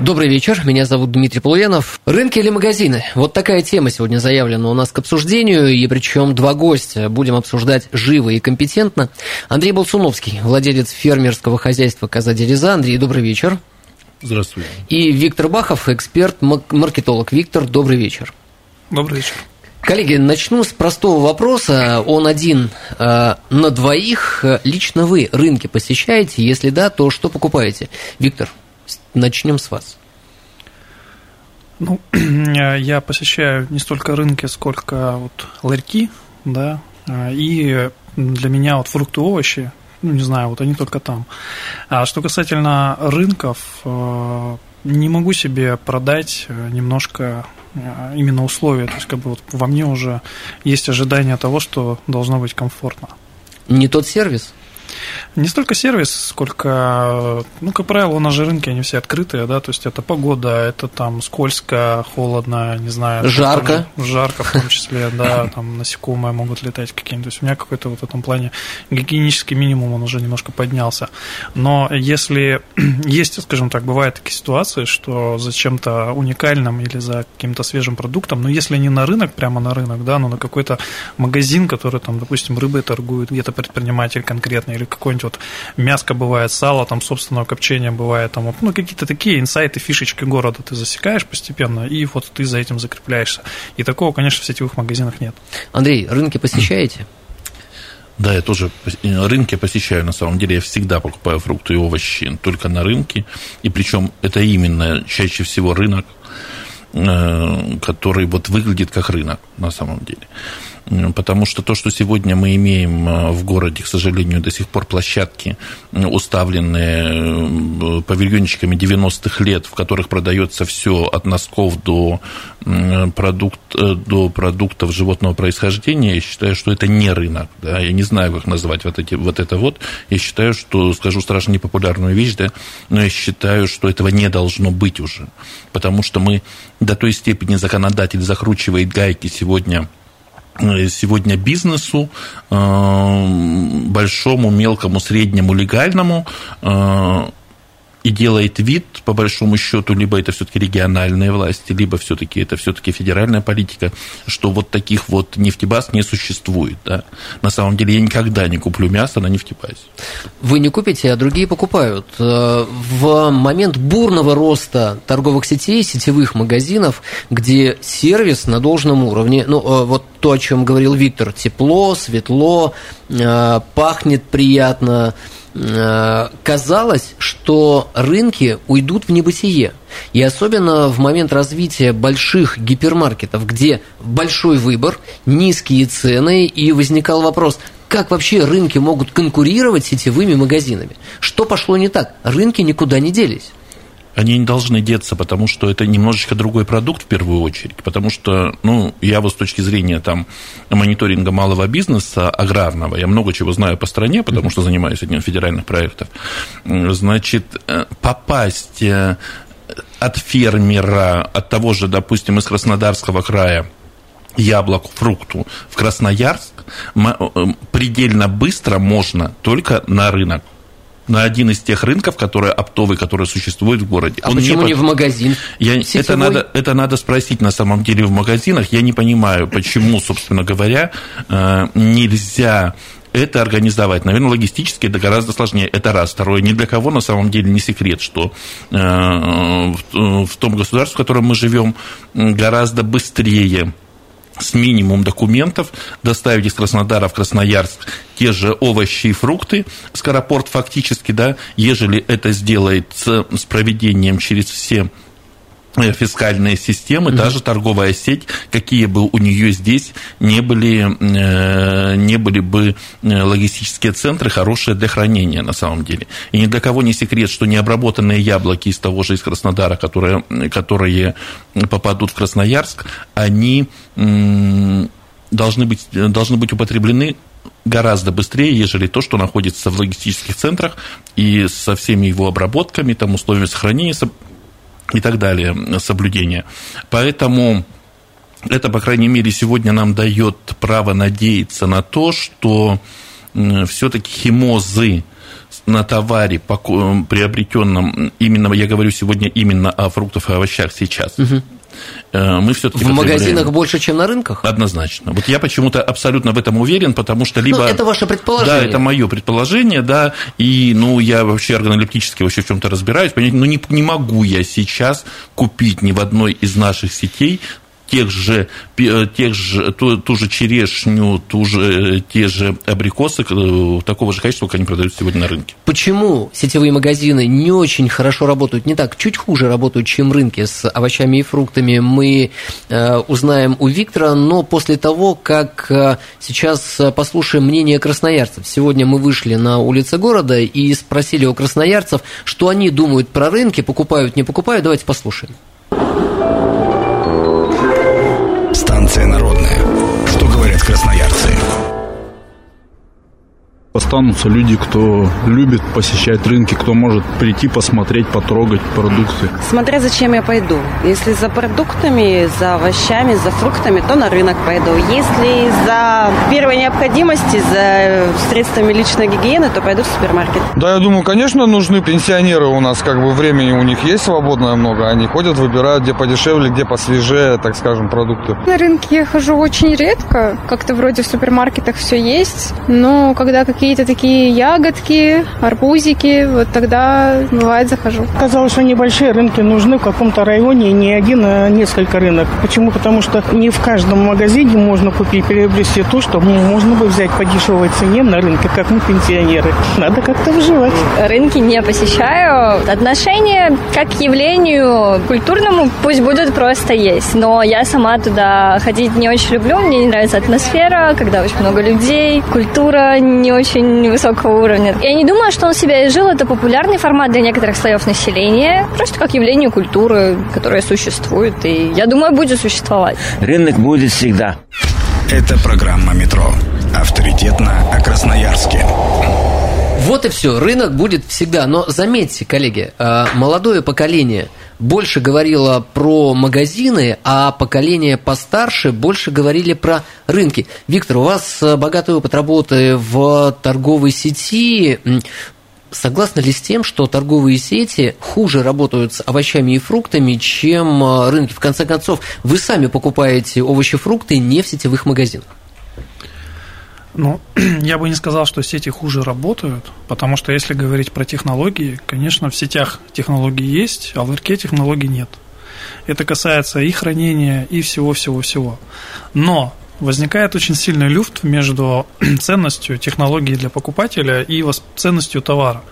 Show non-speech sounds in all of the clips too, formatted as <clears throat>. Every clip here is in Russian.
Добрый вечер, меня зовут Дмитрий Полуянов. Рынки или магазины? Вот такая тема сегодня заявлена у нас к обсуждению, и причем два гостя. Будем обсуждать живо и компетентно. Андрей Болсуновский, владелец фермерского хозяйства «Коза Дереза». Андрей, добрый вечер. Здравствуйте. И Виктор Бахов, эксперт-маркетолог. Виктор, добрый вечер. Добрый вечер. Коллеги, начну с простого вопроса. Он один э, на двоих. Лично вы рынки посещаете? Если да, то что покупаете? Виктор, начнем с вас. Ну, <clears throat> я посещаю не столько рынки, сколько вот ларьки, да, и для меня вот фрукты овощи, ну, не знаю, вот они только там. А что касательно рынков, э, не могу себе продать немножко э, именно условия, то есть как бы вот во мне уже есть ожидание того, что должно быть комфортно. Не тот сервис? Не столько сервис, сколько, ну, как правило, у нас же рынки, они все открытые, да, то есть это погода, это там скользко, холодно, не знаю. Жарко. Там, жарко в том числе, да, <laughs> там насекомые могут летать какие-нибудь. То есть у меня какой-то вот в этом плане гигиенический минимум, он уже немножко поднялся. Но если <clears throat> есть, скажем так, бывают такие ситуации, что за чем-то уникальным или за каким-то свежим продуктом, но если не на рынок, прямо на рынок, да, но на какой-то магазин, который там, допустим, рыбой торгует, где-то предприниматель конкретный, или какой-нибудь вот мяско бывает, сало там собственного копчения бывает, там вот, ну, какие-то такие инсайты, фишечки города ты засекаешь постепенно, и вот ты за этим закрепляешься. И такого, конечно, в сетевых магазинах нет. Андрей, рынки посещаете? Да, я тоже рынки посещаю, на самом деле. Я всегда покупаю фрукты и овощи только на рынке. И причем это именно чаще всего рынок, э, который вот выглядит как рынок на самом деле потому что то, что сегодня мы имеем э, в городе, к сожалению, до сих пор площадки, уставленные э, павильончиками 90-х лет, в которых продается все от носков до, продукт, э, до продуктов животного происхождения, я считаю, что это не рынок. Да? Я не знаю, как назвать вот, эти, вот это вот. Я считаю, что, скажу страшно непопулярную вещь, да, но я считаю, что этого не должно быть уже. Потому что мы до той степени законодатель закручивает гайки сегодня Э, сегодня бизнесу, э, большому, мелкому, среднему, легальному, э, и делает вид, по большому счету, либо это все-таки региональные власти, либо все-таки это все-таки федеральная политика, что вот таких вот нефтебаз не существует. Да? На самом деле я никогда не куплю мясо на нефтебазе. Вы не купите, а другие покупают. Э, в момент бурного роста торговых сетей, сетевых магазинов, где сервис на должном уровне, ну э, вот то, о чем говорил Виктор, тепло, светло, э, пахнет приятно, казалось, что рынки уйдут в небытие. И особенно в момент развития больших гипермаркетов, где большой выбор, низкие цены, и возникал вопрос, как вообще рынки могут конкурировать с сетевыми магазинами? Что пошло не так? Рынки никуда не делись они не должны деться, потому что это немножечко другой продукт в первую очередь, потому что, ну, я вот с точки зрения там мониторинга малого бизнеса, аграрного, я много чего знаю по стране, потому что занимаюсь одним федеральных проектов, значит, э, попасть э, от фермера, от того же, допустим, из Краснодарского края, яблоку, фрукту в Красноярск э, предельно быстро можно только на рынок на один из тех рынков, которые оптовые, которые существуют в городе. А Он почему не, не в магазин? Я, это, надо, это надо спросить на самом деле в магазинах. Я не понимаю, почему, собственно говоря, э, нельзя это организовать. Наверное, логистически это гораздо сложнее. Это раз. Второе, ни для кого на самом деле не секрет, что э, в том государстве, в котором мы живем, гораздо быстрее с минимум документов доставить из Краснодара в Красноярск те же овощи и фрукты, скоропорт фактически, да, ежели это сделает с, с проведением через все фискальные системы, та же торговая сеть, какие бы у нее здесь не были, э, не были бы э, логистические центры хорошие для хранения на самом деле. И ни для кого не секрет, что необработанные яблоки из того же из Краснодара, которые, которые попадут в Красноярск, они должны быть, должны быть употреблены гораздо быстрее, ежели то, что находится в логистических центрах и со всеми его обработками, там условиями сохранения и так далее, соблюдения. Поэтому это, по крайней мере, сегодня нам дает право надеяться на то, что все-таки химозы на товаре, приобретенном именно, я говорю сегодня именно о фруктах и овощах сейчас, угу мы все-таки в магазинах больше, чем на рынках? Однозначно. Вот я почему-то абсолютно в этом уверен, потому что либо... Ну, это ваше предположение. Да, это мое предположение, да, и, ну, я вообще органолептически вообще в чем-то разбираюсь, но ну, не, не могу я сейчас купить ни в одной из наших сетей тех же, э, тех же ту, ту же черешню, ту же, э, те же абрикосы э, такого же качества, как они продаются сегодня на рынке. Почему сетевые магазины не очень хорошо работают, не так, чуть хуже работают, чем рынки с овощами и фруктами, мы э, узнаем у Виктора, но после того, как сейчас послушаем мнение красноярцев. Сегодня мы вышли на улицы города и спросили у красноярцев, что они думают про рынки, покупают, не покупают. Давайте послушаем. Станция народная. Что говорят красноярцы? Останутся люди, кто любит посещать рынки, кто может прийти, посмотреть, потрогать продукты. Смотря зачем я пойду. Если за продуктами, за овощами, за фруктами, то на рынок пойду. Если за первой необходимости, за средствами личной гигиены, то пойду в супермаркет. Да, я думаю, конечно, нужны пенсионеры у нас, как бы времени у них есть свободное много. Они ходят, выбирают, где подешевле, где посвежее, так скажем, продукты. На рынке я хожу очень редко. Как-то вроде в супермаркетах все есть. Но когда какие какие-то такие ягодки, арбузики, вот тогда, бывает, захожу. Казалось, что небольшие рынки нужны в каком-то районе, не один, а несколько рынок. Почему? Потому что не в каждом магазине можно купить, приобрести то, что можно бы взять по дешевой цене на рынке, как мы пенсионеры. Надо как-то выживать. Рынки не посещаю. Отношение как к явлению культурному пусть будут просто есть, но я сама туда ходить не очень люблю, мне не нравится атмосфера, когда очень много людей, культура не очень очень высокого уровня. Я не думаю, что он себя изжил. Это популярный формат для некоторых слоев населения, просто как явление культуры, которое существует, и, я думаю, будет существовать. Рынок будет всегда. Это программа «Метро». Авторитетно о Красноярске. Вот и все. Рынок будет всегда. Но заметьте, коллеги, э, молодое поколение больше говорило про магазины, а поколение постарше больше говорили про рынки. Виктор, у вас э, богатый опыт работы в торговой сети. Согласны ли с тем, что торговые сети хуже работают с овощами и фруктами, чем э, рынки? В конце концов, вы сами покупаете овощи и фрукты не в сетевых магазинах. Ну, <clears throat> я бы не сказал, что сети хуже работают, потому что если говорить про технологии, конечно, в сетях технологии есть, а в РК технологий нет. Это касается и хранения, и всего-всего-всего. Но возникает очень сильный люфт между <clears throat> ценностью технологии для покупателя и ценностью товара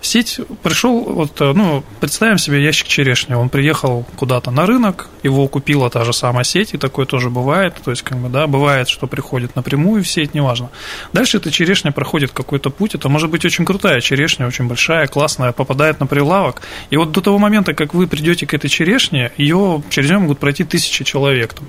сеть пришел, вот, э, ну, представим себе ящик черешни, он приехал куда-то на рынок, его купила та же самая сеть, и такое тоже бывает, то есть, как бы, да, бывает, что приходит напрямую в сеть, неважно. Дальше эта черешня проходит какой-то путь, это может быть очень крутая черешня, очень большая, классная, попадает на прилавок, и вот до того момента, как вы придете к этой черешне, ее через нее могут пройти тысячи человек, там.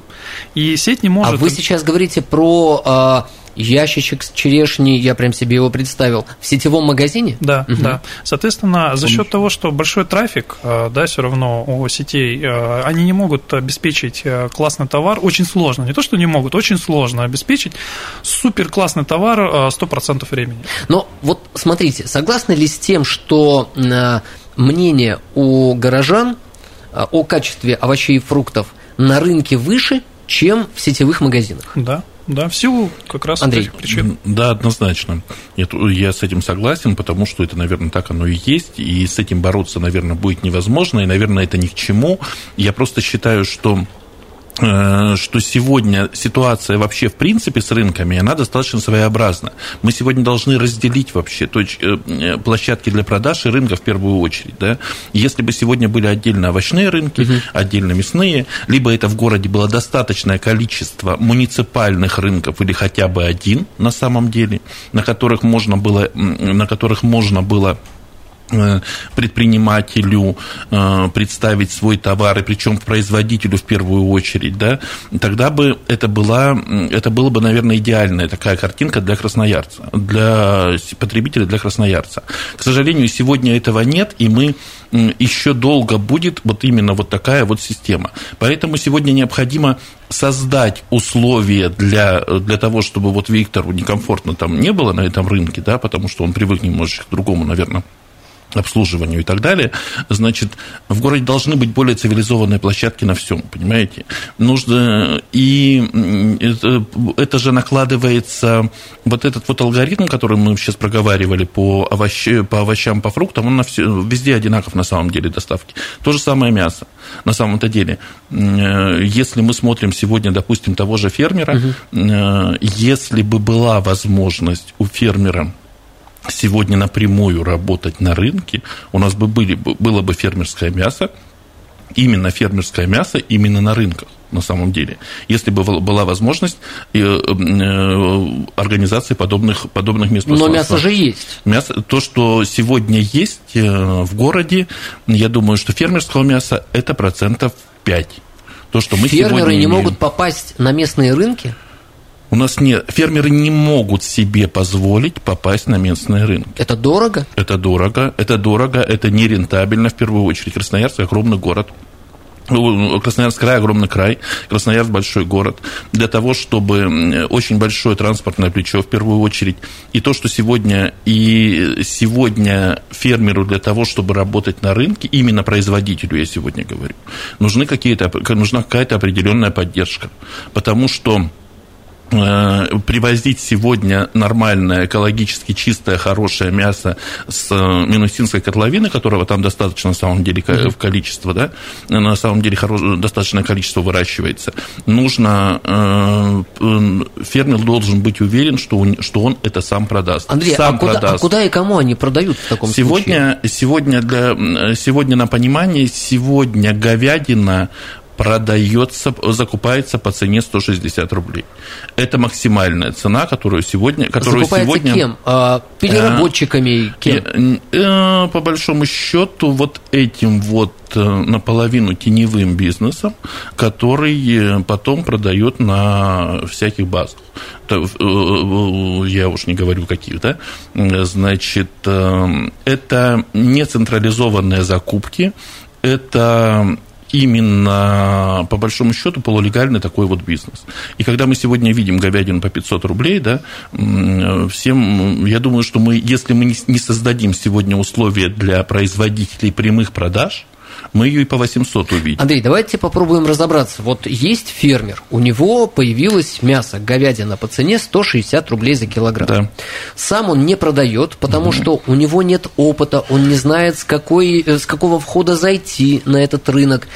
и сеть не может... А вы сейчас говорите про а, ящичек с черешней, я прям себе его представил, в сетевом магазине? Да, угу. да. Соответственно, за счет того, что большой трафик, э, да, все равно у сетей, э, они не могут обеспечить э, классный товар, очень сложно, не то, что не могут, очень сложно обеспечить супер классный товар 100% времени. Но вот смотрите, согласны ли с тем, что мнение у горожан о качестве овощей и фруктов на рынке выше, чем в сетевых магазинах? Да, да, в силу как раз Андрей. этих причин. Да, однозначно. Я с этим согласен, потому что это, наверное, так оно и есть, и с этим бороться, наверное, будет невозможно, и, наверное, это ни к чему. Я просто считаю, что что сегодня ситуация вообще в принципе с рынками, она достаточно своеобразна. Мы сегодня должны разделить вообще точ, э, площадки для продаж и рынка в первую очередь. Да? Если бы сегодня были отдельно овощные рынки, угу. отдельно мясные, либо это в городе было достаточное количество муниципальных рынков или хотя бы один на самом деле, на которых можно было, на которых можно было Э, предпринимателю э, представить свой товар, и причем производителю в первую очередь, да, тогда бы это, была, это было бы, наверное, идеальная такая картинка для красноярца, для потребителя, для красноярца. К сожалению, сегодня этого нет, и мы еще долго будет вот именно вот такая вот система. Поэтому сегодня необходимо создать условия для, для того, чтобы вот Виктору некомфортно там не было на этом рынке, да, потому что он привык немножечко к другому, наверное, обслуживанию и так далее, значит, в городе должны быть более цивилизованные площадки на всем, понимаете? Нужно, и это, это же накладывается, вот этот вот алгоритм, который мы сейчас проговаривали по, овощ, по овощам, по фруктам, он на все, везде одинаков на самом деле доставки. То же самое мясо. На самом-то деле, если мы смотрим сегодня, допустим, того же фермера, угу. если бы была возможность у фермера сегодня напрямую работать на рынке, у нас бы были, было бы фермерское мясо, именно фермерское мясо, именно на рынках на самом деле, если бы была возможность э, э, организации подобных, подобных мест Но мясо же есть. Мясо, то, что сегодня есть э, в городе, я думаю, что фермерского мяса – это процентов 5. То, что мы Фермеры не имеем. могут попасть на местные рынки? У нас нет, фермеры не могут себе позволить попасть на местные рынки. Это дорого? Это дорого, это дорого, это нерентабельно в первую очередь. Красноярск огромный город. Красноярск край, огромный край, Красноярск большой город. Для того, чтобы очень большое транспортное плечо в первую очередь. И то, что сегодня, и сегодня фермеру для того, чтобы работать на рынке, именно производителю я сегодня говорю, нужны какие-то, нужна какая-то определенная поддержка. Потому что привозить сегодня нормальное, экологически чистое, хорошее мясо с э, Минусинской котловины, которого там достаточно, на самом деле, в количество, да, на самом деле хорош, достаточное количество выращивается, нужно, э, фермер должен быть уверен, что он, что он это сам продаст. Андрей, сам а, куда, продаст. а куда и кому они продают в таком сегодня, случае? Сегодня, для, сегодня на понимание, сегодня говядина продается, закупается по цене 160 рублей. Это максимальная цена, которую сегодня... Которую закупается сегодня, кем? А, переработчиками кем? Э, по большому счету, вот этим вот э, наполовину теневым бизнесом, который э, потом продает на всяких базах. Я уж не говорю каких, да? Значит, это не централизованные закупки, это именно, по большому счету, полулегальный такой вот бизнес. И когда мы сегодня видим говядину по 500 рублей, да, всем, я думаю, что мы, если мы не создадим сегодня условия для производителей прямых продаж, мы ее и по 800 увидим. Андрей, давайте попробуем разобраться. Вот есть фермер, у него появилось мясо, говядина по цене 160 рублей за килограмм. Да. Сам он не продает, потому угу. что у него нет опыта, он не знает, с, какой, с какого входа зайти на этот рынок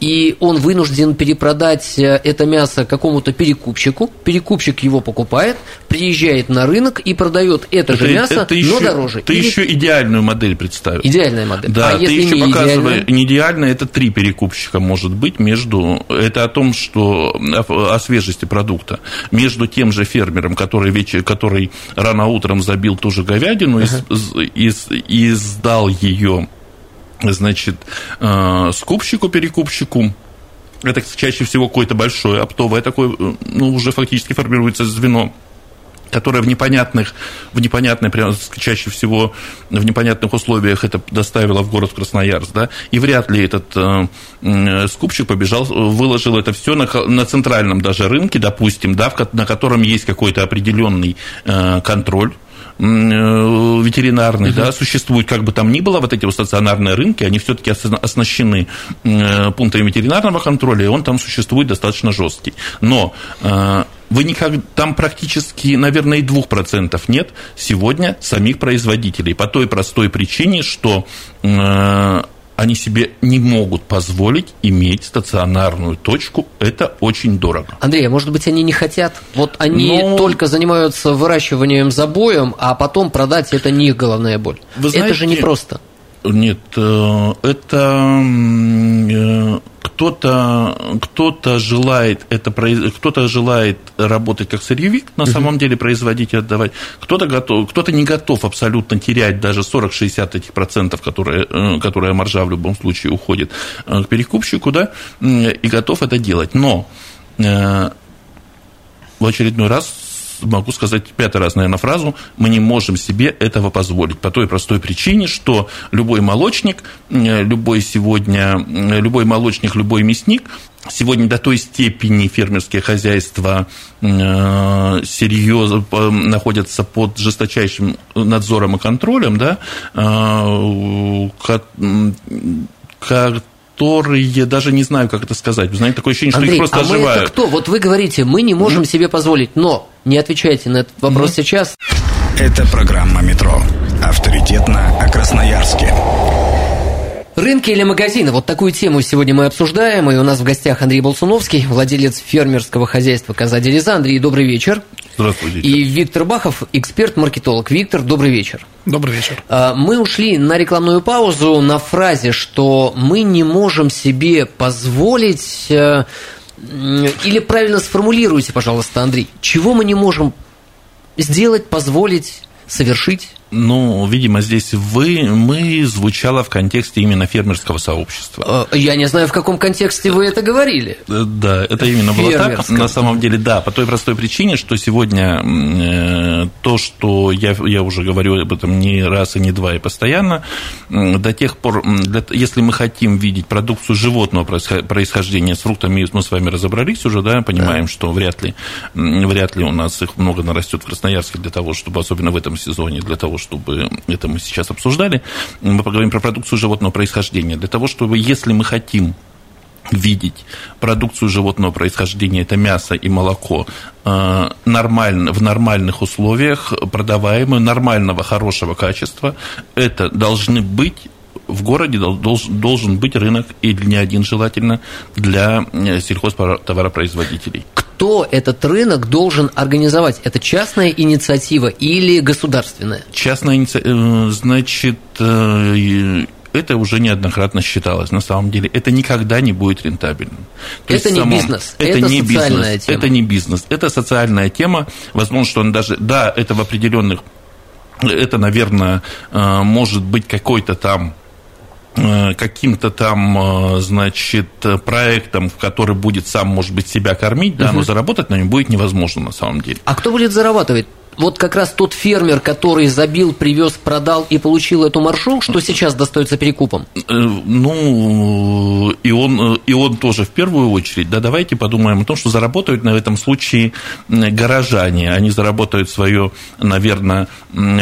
и он вынужден перепродать э, это мясо какому-то перекупщику, перекупщик его покупает, приезжает на рынок и продает это, это же мясо, это еще, но дороже. Ты Или... еще идеальную модель представил. Идеальная модель. Да, а ты еще не показываешь, не идеально, это три перекупщика может быть между, это о том, что о, о свежести продукта, между тем же фермером, который, вечер, который рано утром забил ту же говядину uh-huh. и, и, и сдал ее значит, э, скупщику, перекупщику, это чаще всего какое-то большое оптовое такое, э, ну, уже фактически формируется звено, которое в непонятных, в непонятной, чаще всего в непонятных условиях это доставило в город Красноярск, да, и вряд ли этот э, скупщик побежал, выложил это все на, на центральном даже рынке, допустим, да, в, на котором есть какой-то определенный э, контроль, Э, ветеринарный, угу. да, существуют как бы там ни было, вот эти вот стационарные рынки, они все-таки оснащены э, пунктами ветеринарного контроля, и он там существует достаточно жесткий. Но э, вы никак, там практически, наверное, и двух процентов нет сегодня самих производителей по той простой причине, что они себе не могут позволить иметь стационарную точку. Это очень дорого. Андрей, а может быть, они не хотят? Вот они Но... только занимаются выращиванием забоем, а потом продать это не их головная боль. Вы знаете, это же непросто. Нет, э, это э, кто-то кто желает это кто-то желает работать как сырьевик, на uh самом деле производить и отдавать. Кто-то готов, кто-то не готов абсолютно терять даже 40-60 этих процентов, которые, э, которые маржа в любом случае уходит к перекупщику, да, и готов это делать. Но в очередной раз могу сказать пятый раз, наверное, фразу, мы не можем себе этого позволить по той простой причине, что любой молочник, э, любой сегодня, э, любой молочник, любой мясник сегодня до той степени фермерские хозяйства э, серьезно находятся под жесточайшим надзором и контролем, да, которые, даже не знаю, как это сказать, вы знаете, такое ощущение, Андрей, что их просто а оживают. Мы это кто? Вот вы говорите, мы не можем mm себе позволить, но не отвечайте на этот вопрос mm сейчас. Это программа «Метро». Авторитетно о Красноярске. Рынки или магазины? Вот такую тему сегодня мы обсуждаем. И у нас в гостях Андрей Болсуновский, владелец фермерского хозяйства «Коза Дереза». Андрей, добрый вечер. Здравствуйте. И Виктор Бахов, эксперт-маркетолог. Виктор, добрый вечер. Добрый вечер. А, мы ушли на рекламную паузу на фразе, что мы не можем себе позволить... Э, или правильно сформулируйте, пожалуйста, Андрей, чего мы не можем сделать, позволить, совершить? Ну, видимо, здесь вы, мы звучало в контексте именно фермерского сообщества. Э, я не знаю, в каком контексте вы это говорили. Э, да, это именно было так. На самом деле, да, по той простой причине, что сегодня э, то, что я, я уже говорю об этом не раз и не два и постоянно, до тех пор, для, если мы хотим видеть продукцию животного происхождения с фруктами, мы с вами разобрались уже, да, понимаем, да. что вряд ли, вряд ли у нас их много нарастет в Красноярске для того, чтобы, особенно в этом сезоне, для того, чтобы это мы сейчас обсуждали, мы поговорим про продукцию животного происхождения. Для того, чтобы, если мы хотим видеть продукцию животного происхождения, это мясо и молоко, э, нормально, в нормальных условиях, продаваемые, нормального, хорошего качества, это должны быть в городе должен, должен быть рынок, и не один желательно, для э, сельхозтоваропроизводителей. Кто этот рынок должен организовать? Это частная инициатива или государственная? Частная инициатива, э, значит, э, это уже неоднократно считалось. На самом деле это никогда не будет рентабельным. То это не само, бизнес, это, это не бизнес, тема. это не бизнес, это социальная тема. Возможно, что он даже, да, это в определенных, это, наверное, может быть какой-то там каким-то там, э, значит, проектом, в который будет сам, может быть, себя кормить, да, угу. но заработать на нем будет невозможно на самом деле. А кто будет зарабатывать? Вот как раз тот фермер, который забил, привез, продал и получил эту маршу, что сейчас достается перекупом? Э, ну, и он, и он тоже в первую очередь. Да, давайте подумаем о том, что заработают на этом случае горожане. Они заработают свое, наверное,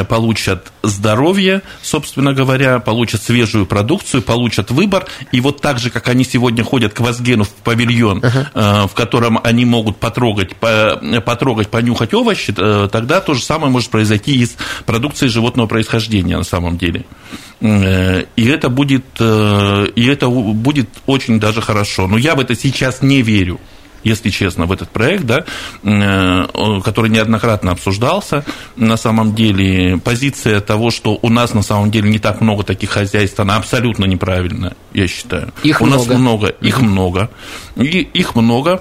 получат здоровье, собственно говоря, получат свежую продукцию, получат выбор. И вот так же, как они сегодня ходят к Вазгену в павильон, uh-huh. в котором они могут потрогать, потрогать, понюхать овощи, э, тогда то же самое может произойти из продукции животного происхождения на самом деле. Э, и это будет, э, и это будет очень даже хорошо. Но я в это сейчас не верю если честно, в этот проект, да, э, который неоднократно обсуждался. На самом деле позиция того, что у нас на самом деле не так много таких хозяйств, она абсолютно неправильная, я считаю. Их у много. нас много, их много. И их много,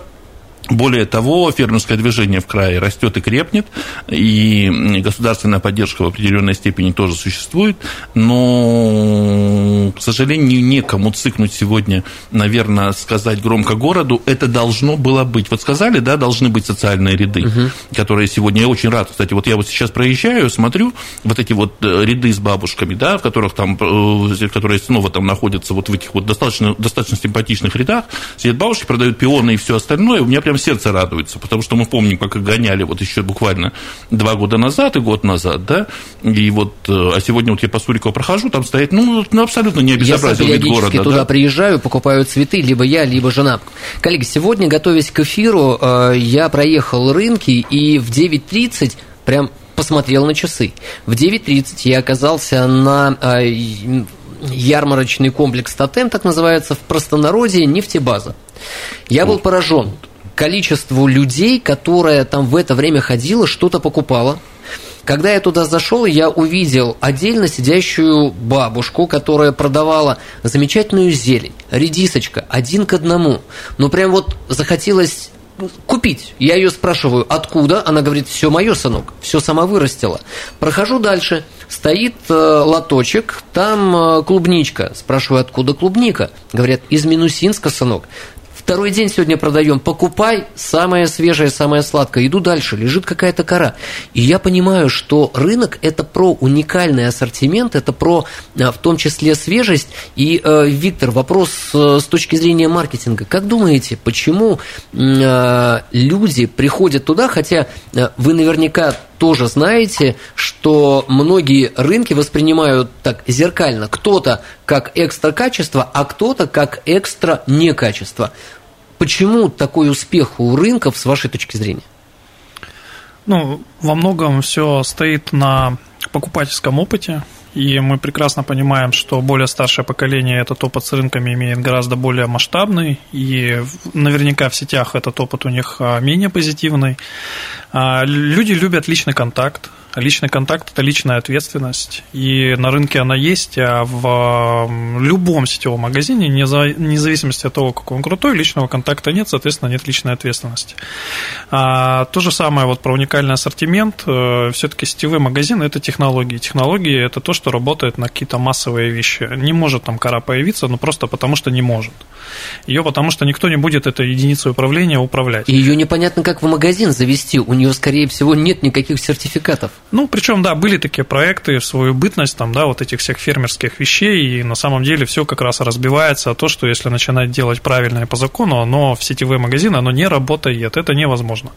более того, фермерское движение в крае растет и крепнет, и государственная поддержка в определенной степени тоже существует, но, к сожалению, некому цикнуть сегодня, наверное, сказать громко городу, это должно было быть. Вот сказали, да, должны быть социальные ряды, угу. которые сегодня, я очень рад, кстати, вот я вот сейчас проезжаю, смотрю, вот эти вот э, ряды с бабушками, да, в которых там, э, которые снова там находятся вот в этих вот достаточно, достаточно симпатичных рядах, сидят бабушки, продают пионы и все остальное, у меня прям прям сердце радуется, потому что мы помним, как их гоняли вот еще буквально два года назад и год назад, да, и вот, э, а сегодня вот я по Сурикова прохожу, там стоит, ну, ну абсолютно не обезобразил вид города. Я туда да? приезжаю, покупаю цветы, либо я, либо жена. Коллеги, сегодня, готовясь к эфиру, э, я проехал рынки, и в 9.30 прям посмотрел на часы. В 9.30 я оказался на э, ярмарочный комплекс «Тотем», так называется, в простонародье нефтебаза. Я был поражен количеству людей, которое там в это время ходило, что-то покупало. Когда я туда зашел, я увидел отдельно сидящую бабушку, которая продавала замечательную зелень, редисочка, один к одному. Ну, прям вот захотелось купить. Я ее спрашиваю, откуда? Она говорит, все мое, сынок, все сама вырастила. Прохожу дальше, стоит э, лоточек, там э, клубничка. Спрашиваю, откуда клубника? Говорят, из Минусинска, сынок. Второй день сегодня продаем. Покупай самое свежее, самое сладкое. Иду дальше. Лежит какая-то кора. И я понимаю, что рынок – это про уникальный ассортимент, это про э, в том числе свежесть. И, э, Виктор, вопрос э, с точки зрения маркетинга. Как думаете, почему люди приходят туда, хотя вы наверняка тоже знаете, что многие рынки воспринимают так зеркально. Кто-то как экстра качество, а кто-то как экстра некачество. Почему такой успех у рынков, с вашей точки зрения? Ну, во многом все стоит на покупательском опыте, и мы прекрасно понимаем, что более старшее поколение этот опыт с рынками имеет гораздо более масштабный, и наверняка в сетях этот опыт у них а, менее позитивный. А, люди любят личный контакт, Личный контакт – это личная ответственность, и на рынке она есть, а в любом сетевом магазине, вне зависимости от того, какой он крутой, личного контакта нет, соответственно, нет личной ответственности. А, то же самое вот про уникальный ассортимент. Э, Все-таки сетевой магазин – это технологии. Технологии – это то, что работает на какие-то массовые вещи. Не может там кора появиться, ну просто потому, что не может. Ее потому, что никто не будет этой единицей управления управлять. И ее непонятно, как в магазин завести. У нее, скорее всего, нет никаких сертификатов. Ну, причем, да, были такие проекты в свою бытность, там, да, вот этих всех фермерских вещей, и на самом деле все как раз разбивается, а то, что если начинать делать правильно и по закону, оно в сетевые магазины, оно не работает, это невозможно.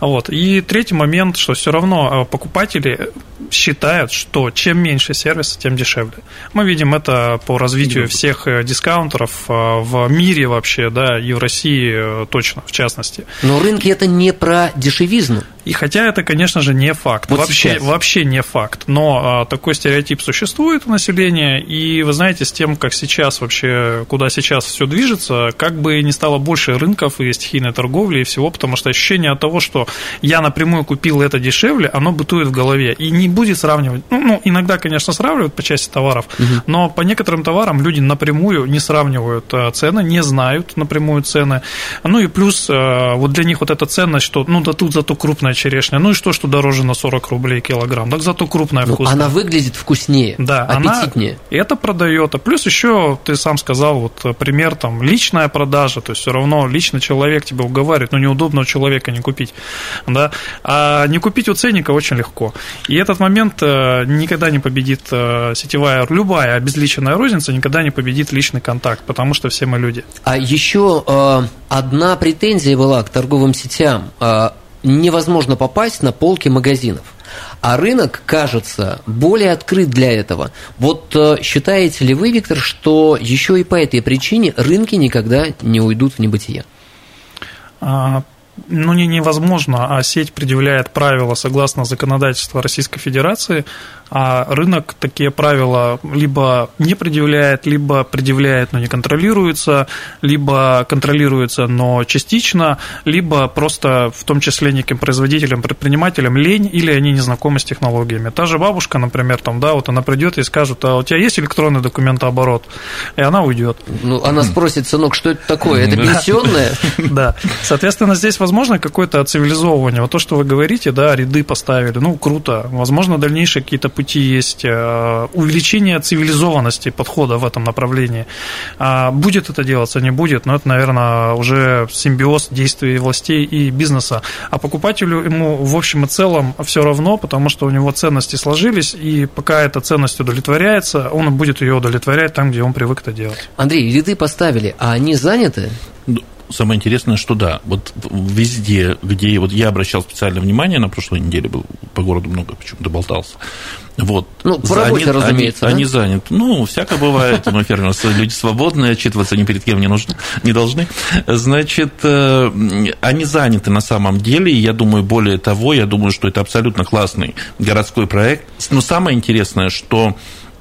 Вот. И третий момент, что все равно э, покупатели считают, что чем меньше сервиса, тем дешевле. Мы видим это по развитию всех э, дискаунтеров э, в мире вообще, да, и в России точно, в частности. Но рынки это не про дешевизну. И хотя это, конечно же, не факт. Вот вообще, сейчас. вообще не факт. Но а, такой стереотип существует у населения. И вы знаете, с тем, как сейчас вообще, куда сейчас все движется, как бы не стало больше рынков и стихийной торговли и всего, потому что ощущение от того, что я напрямую купил это дешевле, оно бытует в голове. И не будет сравнивать. Ну, ну иногда, конечно, сравнивают по части товаров, угу. но по некоторым товарам люди напрямую не сравнивают а, цены, не знают напрямую цены. Ну и плюс а, вот для них вот эта ценность, что ну да тут зато крупная крупная черешня. Ну и что, что дороже на 40 рублей килограмм? Так зато крупная ну, вкусная. Она выглядит вкуснее, да, аппетитнее. Она это продает. А плюс еще, ты сам сказал, вот пример там, личная продажа, то есть все равно лично человек тебя уговаривает, но ну, неудобно у человека не купить. Да? А не купить у ценника очень легко. И этот момент э, никогда не победит э, сетевая, любая обезличенная розница никогда не победит личный контакт, потому что все мы люди. А еще э, одна претензия была к торговым сетям невозможно попасть на полки магазинов. А рынок, кажется, более открыт для этого. Вот э, считаете ли вы, Виктор, что еще и по этой причине рынки никогда не уйдут в небытие? А, ну, не невозможно, а сеть предъявляет правила согласно законодательству Российской Федерации, а рынок такие правила либо не предъявляет, либо предъявляет, но не контролируется, либо контролируется, но частично, либо просто в том числе неким производителям, предпринимателям лень, или они не знакомы с технологиями. Та же бабушка, например, там, да, вот она придет и скажет, а у тебя есть электронный документооборот? И она уйдет. Ну, она спросит, сынок, что это такое? Это пенсионное? <laughs> Да. Соответственно, здесь возможно какое-то цивилизовывание. Вот то, что вы говорите, да, ряды поставили, ну, круто. Возможно, дальнейшие какие-то пути есть, э, увеличение цивилизованности подхода в этом направлении. А будет это делаться, не будет, но это, наверное, уже симбиоз действий властей и бизнеса. А покупателю ему в общем и целом все равно, потому что у него ценности сложились, и пока эта ценность удовлетворяется, он будет ее удовлетворять там, где он привык это делать. Андрей, ряды поставили, а они заняты? Самое интересное, что да, вот везде, где вот я обращал специальное внимание, на прошлой неделе был по городу много почему-то болтался, вот. Ну, по занят, работе, разумеется, они, да? они заняты. Ну, всякое бывает, мы фермеры, <laughs> люди свободные, отчитываться ни перед кем не, нужны, не должны. Значит, э, они заняты на самом деле, и я думаю, более того, я думаю, что это абсолютно классный городской проект. Но самое интересное, что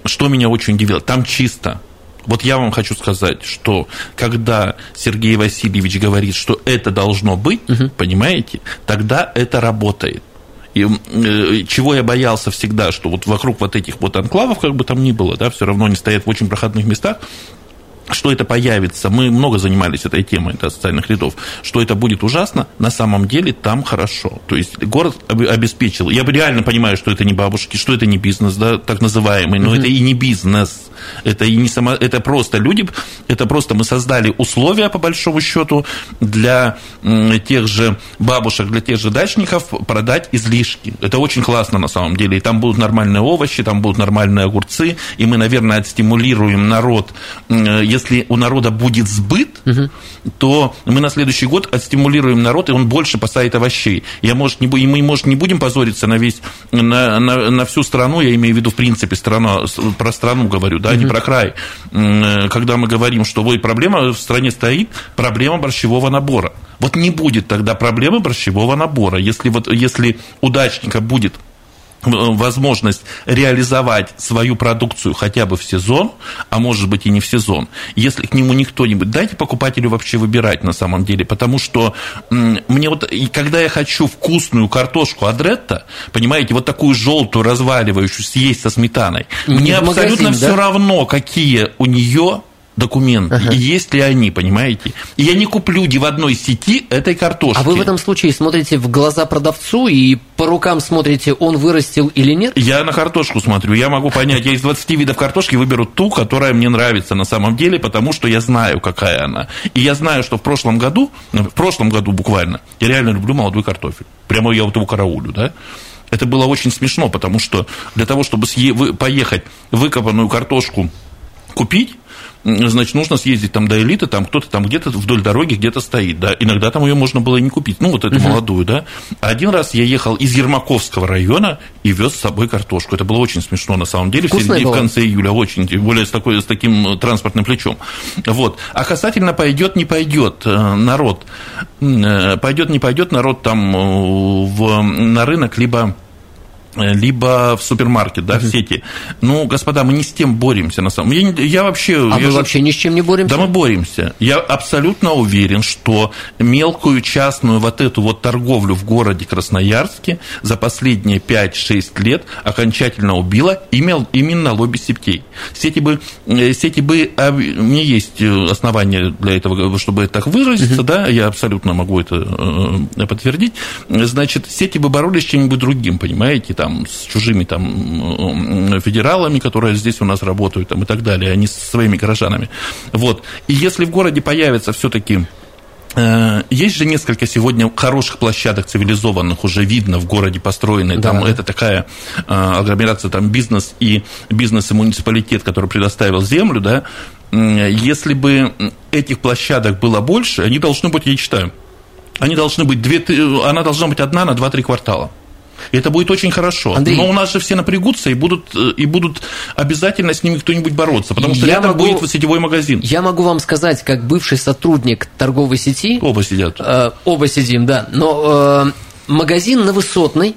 что меня очень удивило, там чисто. Вот я вам хочу сказать, что когда Сергей Васильевич говорит, что это должно быть, угу. понимаете, тогда это работает. И э, чего я боялся всегда, что вот вокруг вот этих вот анклавов, как бы там ни было, да, все равно они стоят в очень проходных местах, что это появится, мы много занимались этой темой да, социальных рядов, что это будет ужасно, на самом деле там хорошо. То есть город обеспечил. Я реально понимаю, что это не бабушки, что это не бизнес, да, так называемый, но mm-hmm. это и не бизнес. Это и не само, это просто люди, это просто мы создали условия, по большому счету, для тех же бабушек, для тех же дачников продать излишки. Это очень классно на самом деле. И там будут нормальные овощи, там будут нормальные огурцы, и мы, наверное, отстимулируем народ, если у народа будет сбыт, угу. то мы на следующий год отстимулируем народ, и он больше посадит овощей. Я, может, не, и мы, может, не будем позориться на весь, на, на, на всю страну, я имею в виду, в принципе, страна, про страну говорю, да, угу. не про край. Когда мы говорим, что вот проблема в стране стоит, проблема борщевого набора. Вот не будет тогда проблемы борщевого набора. Если, вот, если удачника будет возможность реализовать свою продукцию хотя бы в сезон, а может быть и не в сезон, если к нему никто не будет, дайте покупателю вообще выбирать на самом деле, потому что мне вот, и когда я хочу вкусную картошку адретта, понимаете, вот такую желтую разваливающую съесть со сметаной, не мне абсолютно магазин, все да? равно, какие у нее документы, ага. и есть ли они, понимаете? И я не куплю ни в одной сети этой картошки. А вы в этом случае смотрите в глаза продавцу и по рукам смотрите, он вырастил или нет? Я на картошку смотрю, я могу понять, я из 20 видов картошки выберу ту, которая мне нравится на самом деле, потому что я знаю, какая она. И я знаю, что в прошлом году, в прошлом году буквально, я реально люблю молодой картофель. Прямо я вот его караулю, да? Это было очень смешно, потому что для того, чтобы поехать выкопанную картошку купить, значит, нужно съездить там до элиты, там кто-то там где-то вдоль дороги где-то стоит, да, иногда там ее можно было и не купить, ну, вот эту uh-huh. молодую, да. Один раз я ехал из Ермаковского района и вез с собой картошку, это было очень смешно на самом деле, в середине, в конце июля, очень, тем более с, такой, с таким транспортным плечом, вот. А касательно пойдет, не пойдет э, народ, э, пойдет, не пойдет народ там э, в, на рынок, либо либо в супермаркет, да, uh-huh. в сети. Ну, господа, мы не с тем боремся на самом деле. Я, я вообще... А я мы же... вообще ни с чем не боремся? Да, мы боремся. Я абсолютно уверен, что мелкую частную вот эту вот торговлю в городе Красноярске за последние 5-6 лет окончательно убила именно лобби сетей. Сети бы, э, сети бы... А, у меня есть э, основания для этого, чтобы так выразиться, uh-huh. да, я абсолютно могу это э, подтвердить. Значит, сети бы боролись с чем-нибудь другим, понимаете, там, с чужими там, федералами, которые здесь у нас работают там, и так далее, а не со своими горожанами. Вот. И если в городе появится все-таки э, есть же несколько сегодня хороших площадок цивилизованных, уже видно в городе построенные. Да. Там это такая э, агломерация, там бизнес и бизнес и муниципалитет, который предоставил землю, да. Если бы этих площадок было больше, они должны быть, я считаю, они должны быть две, она должна быть одна на 2-3 квартала. И это будет очень хорошо. Андрей, Но у нас же все напрягутся и будут, э, и будут обязательно с ними кто-нибудь бороться, потому что рядом могу, будет сетевой магазин. Я могу вам сказать, как бывший сотрудник торговой сети... Оба сидят. Э, оба сидим, да. Но э, магазин на Высотной,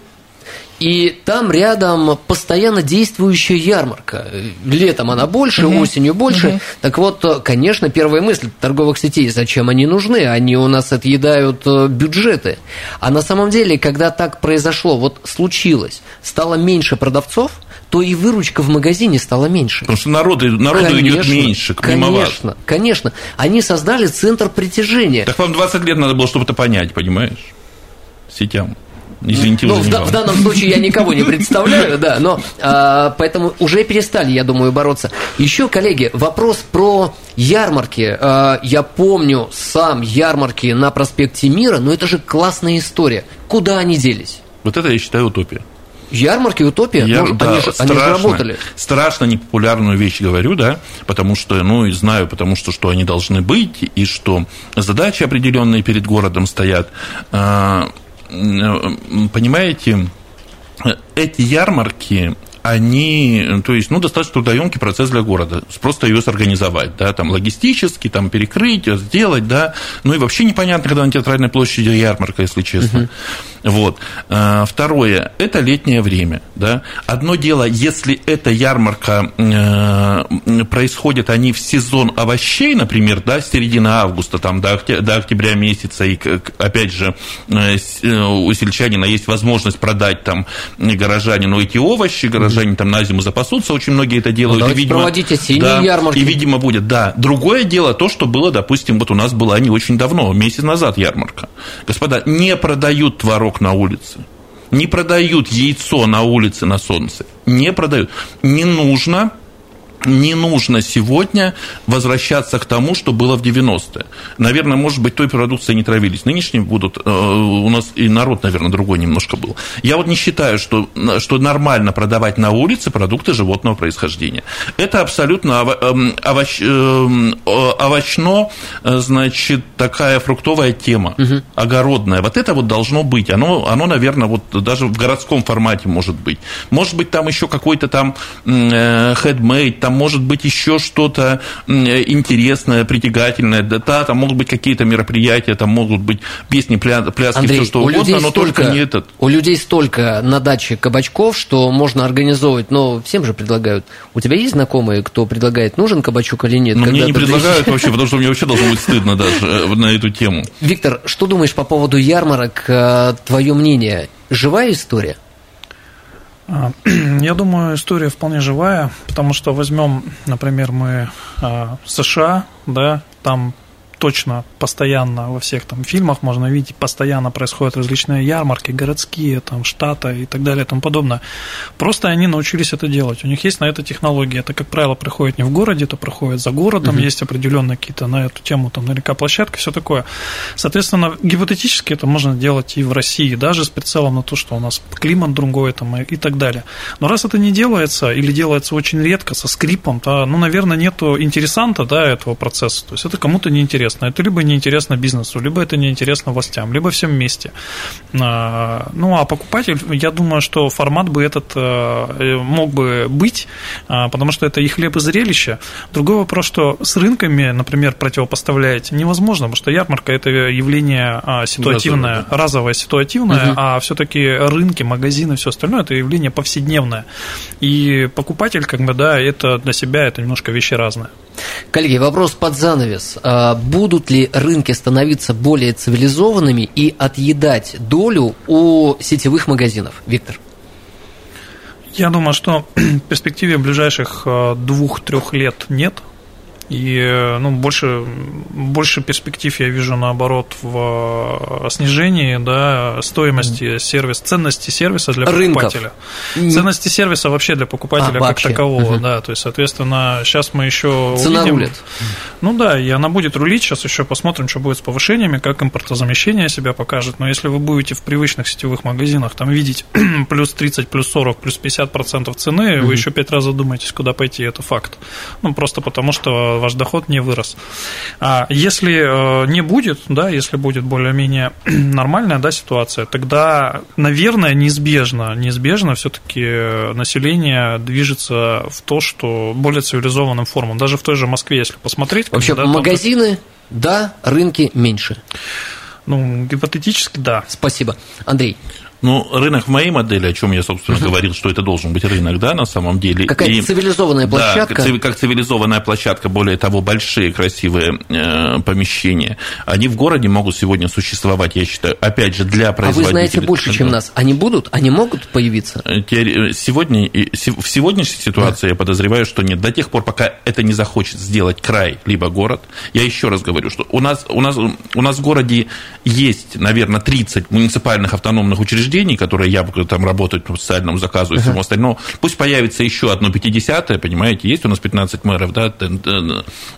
и там рядом постоянно действующая ярмарка. Летом она больше, угу. осенью больше. Угу. Так вот, конечно, первая мысль торговых сетей, зачем они нужны? Они у нас отъедают э, бюджеты. А на самом деле, когда так произошло, вот случилось, стало меньше продавцов, то и выручка в магазине стала меньше. Потому что народу, народу конечно, идет меньше, Конечно, вас. конечно. Они создали центр притяжения. Так вам 20 лет надо было, чтобы это понять, понимаешь? Сетям. Извините, ну, в, в данном случае я никого не представляю, да, но а, поэтому уже перестали, я думаю, бороться. Еще, коллеги, вопрос про ярмарки. А, я помню сам ярмарки на проспекте Мира, но это же классная история. Куда они делись? Вот это я считаю утопия. Ярмарки утопия? Я, ну, да, они, же, страшно, они же работали. Страшно непопулярную вещь говорю, да, потому что, ну, и знаю, потому что, что они должны быть, и что задачи определенные перед городом стоят. А, понимаете, эти ярмарки, они, то есть, ну, достаточно трудоемкий процесс для города. Просто ее сорганизовать, да, там, логистически, там, перекрыть, сделать, да. Ну, и вообще непонятно, когда на театральной площади ярмарка, если честно. Вот. Э, второе, это летнее время. Да? Одно дело, если эта ярмарка э, происходит, они в сезон овощей, например, да, с середины августа там, до, до октября месяца, и, опять же, у сельчанина есть возможность продать там горожанину эти овощи, горожане там на зиму запасутся, очень многие это делают. Ну, и, видимо, проводите осенние да, ярмарки. И, видимо, будет, да. Другое дело то, что было, допустим, вот у нас была не очень давно, месяц назад ярмарка. Господа, не продают творог на улице не продают яйцо на улице на солнце, не продают. Не нужно не нужно сегодня возвращаться к тому, что было в 90-е. Наверное, может быть, той продукцией не травились. Нынешние будут, э, у нас и народ, наверное, другой немножко был. Я вот не считаю, что, что нормально продавать на улице продукты животного происхождения. Это абсолютно эм, овощ, эм, овощно, э, значит, такая фруктовая тема, угу. огородная. Вот это вот должно быть. Оно, оно, наверное, вот даже в городском формате может быть. Может быть, там еще какой-то там хедмейд, там может быть еще что-то интересное, притягательное, да, там могут быть какие-то мероприятия, там могут быть песни, пляски, Андрей, все что угодно, но столько, только не этот. У людей столько на даче кабачков, что можно организовывать, но всем же предлагают. У тебя есть знакомые, кто предлагает, нужен кабачок или нет? Ну, мне не предлагают вообще, <laughs> потому что мне вообще должно быть стыдно даже э, на эту тему. Виктор, что думаешь по поводу ярмарок? Э, Твое мнение? Живая история? А, <clears throat> я думаю, история вполне живая, потому что возьмем, например, мы а, США, да, там точно постоянно во всех там фильмах можно видеть, постоянно происходят различные ярмарки, городские, там, штата и так далее и тому подобное. Просто они научились это делать. У них есть на это технологии. Это, как правило, проходит не в городе, это проходит за городом, угу. есть определенные какие-то на эту тему, там, наверняка площадка, все такое. Соответственно, гипотетически это можно делать и в России, даже с прицелом на то, что у нас климат другой там, и, и так далее. Но раз это не делается или делается очень редко, со скрипом, то, ну, наверное, нету интересанта да, этого процесса. То есть это кому-то неинтересно неинтересно. Это либо неинтересно бизнесу, либо это неинтересно властям, либо всем вместе. А, ну, а покупатель, я думаю, что формат бы этот э, мог бы быть, а, потому что это и хлеб, и зрелище. Другой вопрос, что с рынками, например, противопоставлять невозможно, потому что ярмарка – это явление а, ситуативное, разовое, да. разовое ситуативное, угу. а все-таки рынки, магазины, все остальное – это явление повседневное. И покупатель, как бы, да, это для себя это немножко вещи разные. Коллеги, вопрос под занавес. Будут ли рынки становиться более цивилизованными и отъедать долю у сетевых магазинов? Виктор. Я думаю, что <clears throat> в перспективе ближайших э, двух-трех лет нет. И э, ну, больше, больше перспектив я вижу, наоборот, в э, снижении да, стоимости сервиса, ценности сервиса для покупателя. Рынков. Ценности сервиса вообще для покупателя а, как вообще. такового, угу. да. То есть, соответственно, сейчас мы еще Цена увидим. рулит. Ну да, и она будет рулить. Сейчас еще посмотрим, что будет с повышениями, как импортозамещение себя покажет. Но если вы будете в привычных сетевых магазинах там видеть <clears throat> плюс 30, плюс 40, плюс 50 процентов цены, угу. вы еще пять раз задумаетесь, куда пойти. Это факт. Ну, просто потому что ваш доход не вырос. А если э, не будет, да, если будет более-менее <clears throat> нормальная да, ситуация, тогда, наверное, неизбежно, неизбежно все-таки население движется в то, что более цивилизованным формам. Даже в той же Москве, если посмотреть. Вообще, да, магазины, да, рынки меньше. Ну, гипотетически, да. Спасибо. Андрей, ну, рынок в моей модели, о чем я, собственно, uh-huh. говорил, что это должен быть рынок, да, на самом деле. Какая-то и, цивилизованная площадка. Да, как цивилизованная площадка, более того, большие красивые э, помещения. Они в городе могут сегодня существовать, я считаю, опять же, для производителей. А вы знаете больше, чем нас. Они будут? Они могут появиться? Э, э, сегодня, в сегодняшней ситуации да. я подозреваю, что нет. До тех пор, пока это не захочет сделать край, либо город. Я еще раз говорю, что у нас, у нас, у нас в городе есть, наверное, 30 муниципальных автономных учреждений, учреждений, которые я там работают по социальному заказу и всему остальному, пусть появится еще одно 50-е, понимаете, есть у нас 15 мэров, да, 13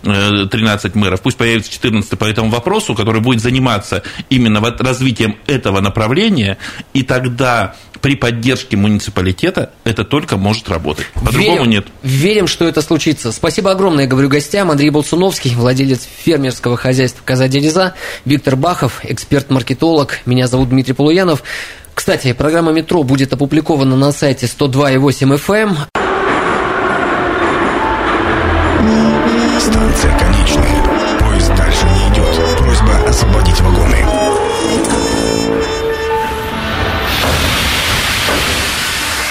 э, мэров, пусть появится 14 по этому вопросу, который будет заниматься именно развитием этого направления, и тогда при поддержке муниципалитета это только может работать. По-другому нет. Верим, что это случится. Спасибо огромное, говорю гостям. Андрей Болсуновский, владелец фермерского хозяйства «Коза Дереза», Виктор Бахов, эксперт-маркетолог. Меня зовут Дмитрий Полуянов. Кстати, программа «Метро» будет опубликована на сайте 102.8 FM. Станция